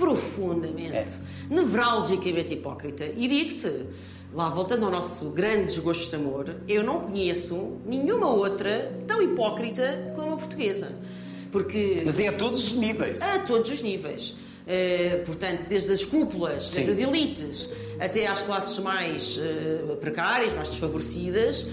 Profundamente. É. Nevralgicamente hipócrita. E digo-te, lá voltando ao nosso grande desgosto de amor, eu não conheço nenhuma outra tão hipócrita como a portuguesa. Porque Mas é a todos os níveis. a todos os níveis. Eh, portanto, desde as cúpulas, Sim. desde as elites, até às classes mais eh, precárias, mais desfavorecidas,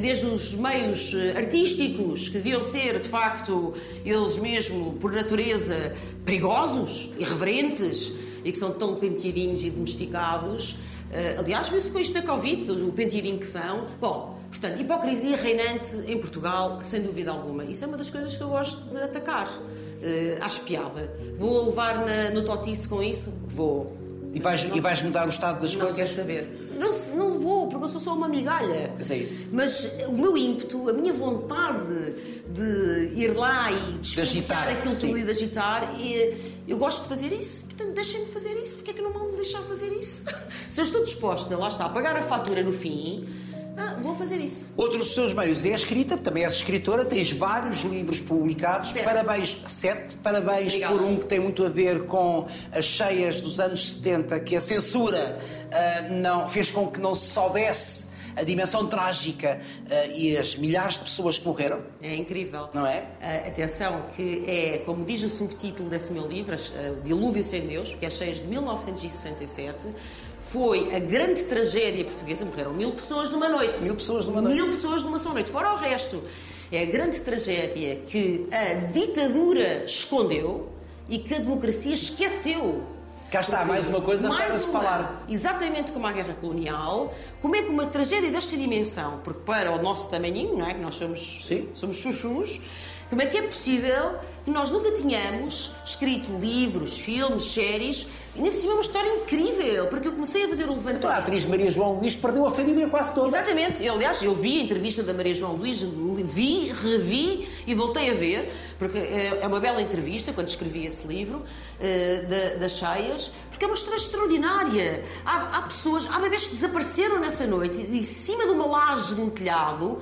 desde os meios eh, artísticos, que deviam ser, de facto, eles mesmo, por natureza, perigosos, irreverentes, e que são tão penteadinhos e domesticados. Eh, aliás, vê-se com isto da Covid, o penteadinho que são. Bom, portanto, hipocrisia reinante em Portugal, sem dúvida alguma. Isso é uma das coisas que eu gosto de atacar. Uh, acho piada. Vou levar na- no totice com isso? Vou. E vais, e vais mudar o estado das Não coisas? quero saber. Não, não vou, porque eu sou só uma migalha. Mas é isso. Mas o meu ímpeto, a minha vontade de ir lá e agitar, despentear aquilo tudo e de agitar, e eu gosto de fazer isso. Portanto, deixem-me fazer isso. Porquê é que não vão me deixar fazer isso? Se eu estou disposta, lá está, a pagar a fatura no fim, ah, vou fazer isso. Outro dos seus meios é a escrita, também és escritora, tens vários livros publicados. Sete. Parabéns, sete. Parabéns Obrigada. por um que tem muito a ver com as cheias dos anos 70, que a censura ah, não, fez com que não se soubesse a dimensão trágica ah, e as milhares de pessoas que morreram. É incrível. Não é? Ah, atenção, que é, como diz o subtítulo desse meu livro, O Dilúvio Sem Deus, porque é cheias de 1967, foi a grande tragédia portuguesa, morreram mil pessoas numa noite. Mil pessoas numa noite. Mil pessoas numa só noite, fora o resto. É a grande tragédia que a ditadura escondeu e que a democracia esqueceu. Cá está, mais uma coisa mais para se uma, falar. Exatamente como a guerra colonial, como é que uma tragédia desta dimensão, porque para o nosso tamanhinho, não é? Que nós somos, Sim. somos chuchus, como é que é possível que nós nunca tenhamos escrito livros, filmes, séries, e por cima é uma história incrível, porque eu comecei a fazer o levantamento. Então, a atriz Maria João Luís perdeu a família quase toda. Exatamente. Eu, Aliás, eu vi a entrevista da Maria João Luís, vi, revi e voltei a ver, porque é é uma bela entrevista quando escrevi esse livro eh, da- das cheias, porque é uma história extraordinária. Há, há pessoas, há bebês que desapareceram nessa noite, em cima de uma laje de um telhado.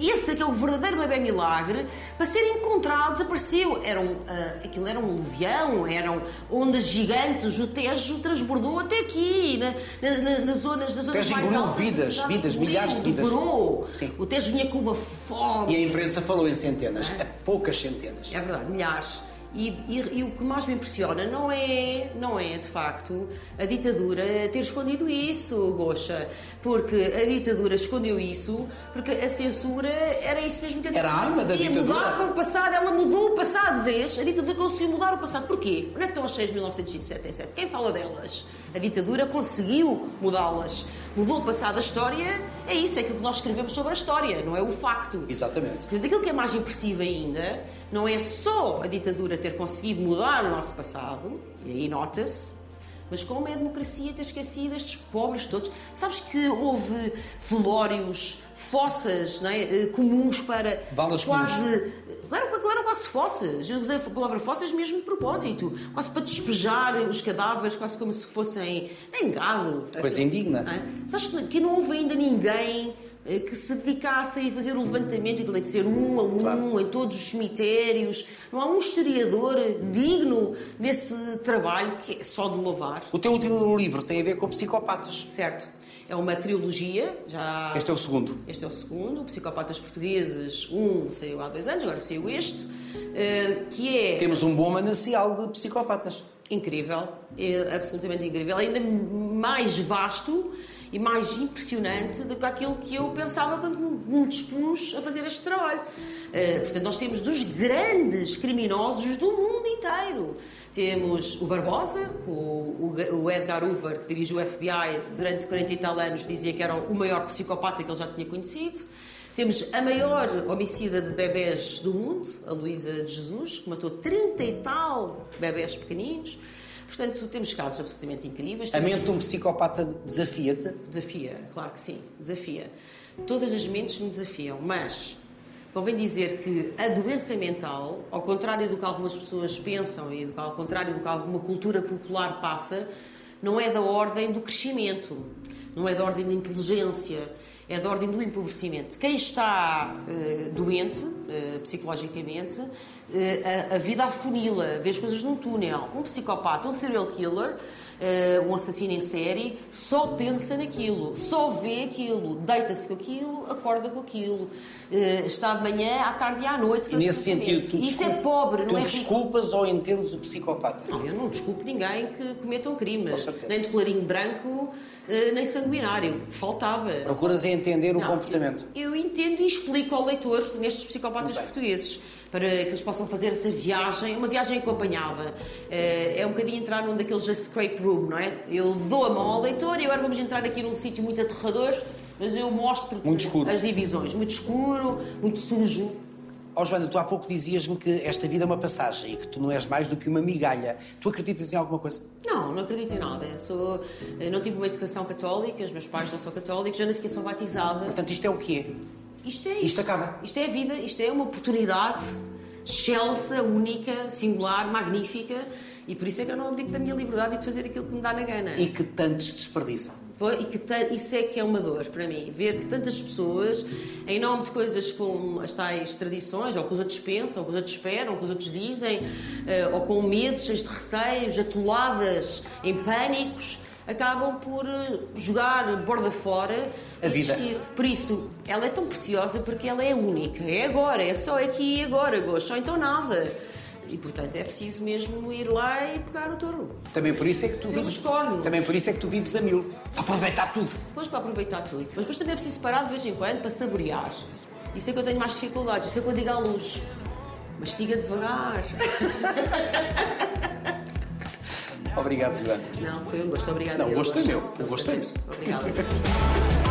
Esse é que é o verdadeiro bebê milagre, para ser encontrado, desapareceu. Eram, ah, aquilo era um aluvião, eram ondas gigantes, o Tejo transbordou até aqui, na, na- na- nas zonas, nas zonas Tejo mais altas da vidas, vidas, milhares de vidas. devorou. Sim. O Tejo vinha com uma fome. E a imprensa falou em centenas, a poucas centenas. É verdade, milhares. E, e- e o que mais me impressiona não é, não é, de facto, a ditadura ter escondido isso, Goxa. Porque a ditadura escondeu isso, porque a censura era isso mesmo que a Era a ditadura arma da fazia, ditadura. Mudava o passado, ela mudou o passado de vez. A ditadura conseguiu mudar o passado. Porquê? Onde é que estão as 6 de 1977? Quem fala delas? A ditadura conseguiu mudá-las. Mudou o passado, a história é isso, é aquilo que nós escrevemos sobre a história, não é o facto. Exatamente. Portanto, aquilo que é mais impressivo ainda não é só a ditadura ter conseguido mudar o nosso passado, e aí nota-se, mas como é a democracia ter esquecido estes pobres todos. Sabes que houve velórios, fossas é, eh, comuns para Valas quase. Claro, claro, quase fossas. Eu usei a palavra fossas mesmo de propósito. Quase para despejar os cadáveres, quase como se fossem em galo. Coisa indigna. Hã? Sabes que, não houve ainda ninguém que se dedicasse a ir fazer o levantamento e tem que ser um a um Claro. em todos os cemitérios. Não há um historiador digno desse trabalho que é só de louvar. O teu último livro tem a ver com psicopatas. Certo? É uma trilogia, já. Este é o segundo. Este é o segundo, Psicopatas Portugueses. Um saiu há dois anos, agora saiu este, eh, que é Temos um bom manancial de psicopatas. incrível, é absolutamente incrível, ainda mais vasto e mais impressionante do que aquilo que eu pensava quando me dispus a fazer este trabalho. Eh, portanto, nós temos dos grandes criminosos do mundo inteiro. Temos o Barbosa, o, o Edgar Hoover, que dirige o FBI durante 40 e tal anos, dizia que era o maior psicopata que ele já tinha conhecido. Temos a maior homicida de bebés do mundo, a Luísa de Jesus, que matou 30 e tal bebés pequeninos. Portanto, temos casos absolutamente incríveis. A mente de um psicopata desafia-te. Desafia, claro que sim, desafia. Todas as mentes me desafiam, mas convém dizer que a doença mental, ao contrário do que algumas pessoas pensam e ao contrário do que alguma cultura popular passa, não é da ordem do crescimento, não é da ordem da inteligência, é da ordem do empobrecimento. Quem está eh, doente, eh, psicologicamente, a, a vida afunila, vê as coisas num túnel. Um psicopata, um serial killer, eh, um assassino em série, só pensa naquilo, só vê aquilo, deita-se com aquilo, acorda com aquilo, eh, está de manhã, à tarde e à noite. E nesse sentido, tu. Isso é pobre, tu não é rico. desculpas ou entendes o psicopata? Não, eu não desculpo ninguém que cometa um crime. Nem de colarinho branco, eh, nem sanguinário. Faltava. Procuras entender o Não, comportamento. Eu, eu entendo e explico ao leitor nestes psicopatas portugueses para que eles possam fazer essa viagem, uma viagem acompanhada. Eh, É um bocadinho entrar num daqueles escape room, não é? Eu dou a mão ao leitor e agora vamos entrar aqui num sítio muito aterrador, mas eu mostro Muito escuro. as divisões. Muito escuro, muito sujo. Ó Joana, tu há pouco dizias-me que esta vida é uma passagem e que tu não és mais do que uma migalha. Tu acreditas em alguma coisa? Não, não acredito em nada. Sou, eu não tive uma educação católica, os meus pais não são católicos, eu nem sequer sou batizada. Portanto, isto é o quê? Isto é Isto isto. acaba. Isto é a vida, isto é uma oportunidade excelsa, única, singular, magnífica e por isso é que eu não abdico da minha liberdade e de fazer aquilo que me dá na gana. E que tantos desperdiçam. E que isso é que é uma dor para mim. Ver que tantas pessoas, em nome de coisas como as tais tradições, ou que os outros pensam, ou que os outros esperam, ou que os outros dizem, eh, ou com medos, cheios de receios, atoladas em pânicos, acabam por eh, jogar borda fora A vida. desistir. Por isso, ela é tão preciosa porque ela é única. É agora, é só aqui e agora, gosto. Só então nada. E portanto é preciso mesmo ir lá e pegar o touro. Também por isso é que tu Pelos vives. cornos. Também por isso é que tu vives a mil. Aproveitar tudo. Depois para aproveitar tudo. Mas depois também é preciso parar de vez em quando para saborear. Isso é que eu tenho mais dificuldades. Isso é que eu digo à luz. Mastiga devagar. Obrigado, Joana. Não, foi um gosto. Obrigada. Não, o gosto é meu. O gosto é meu. Obrigada.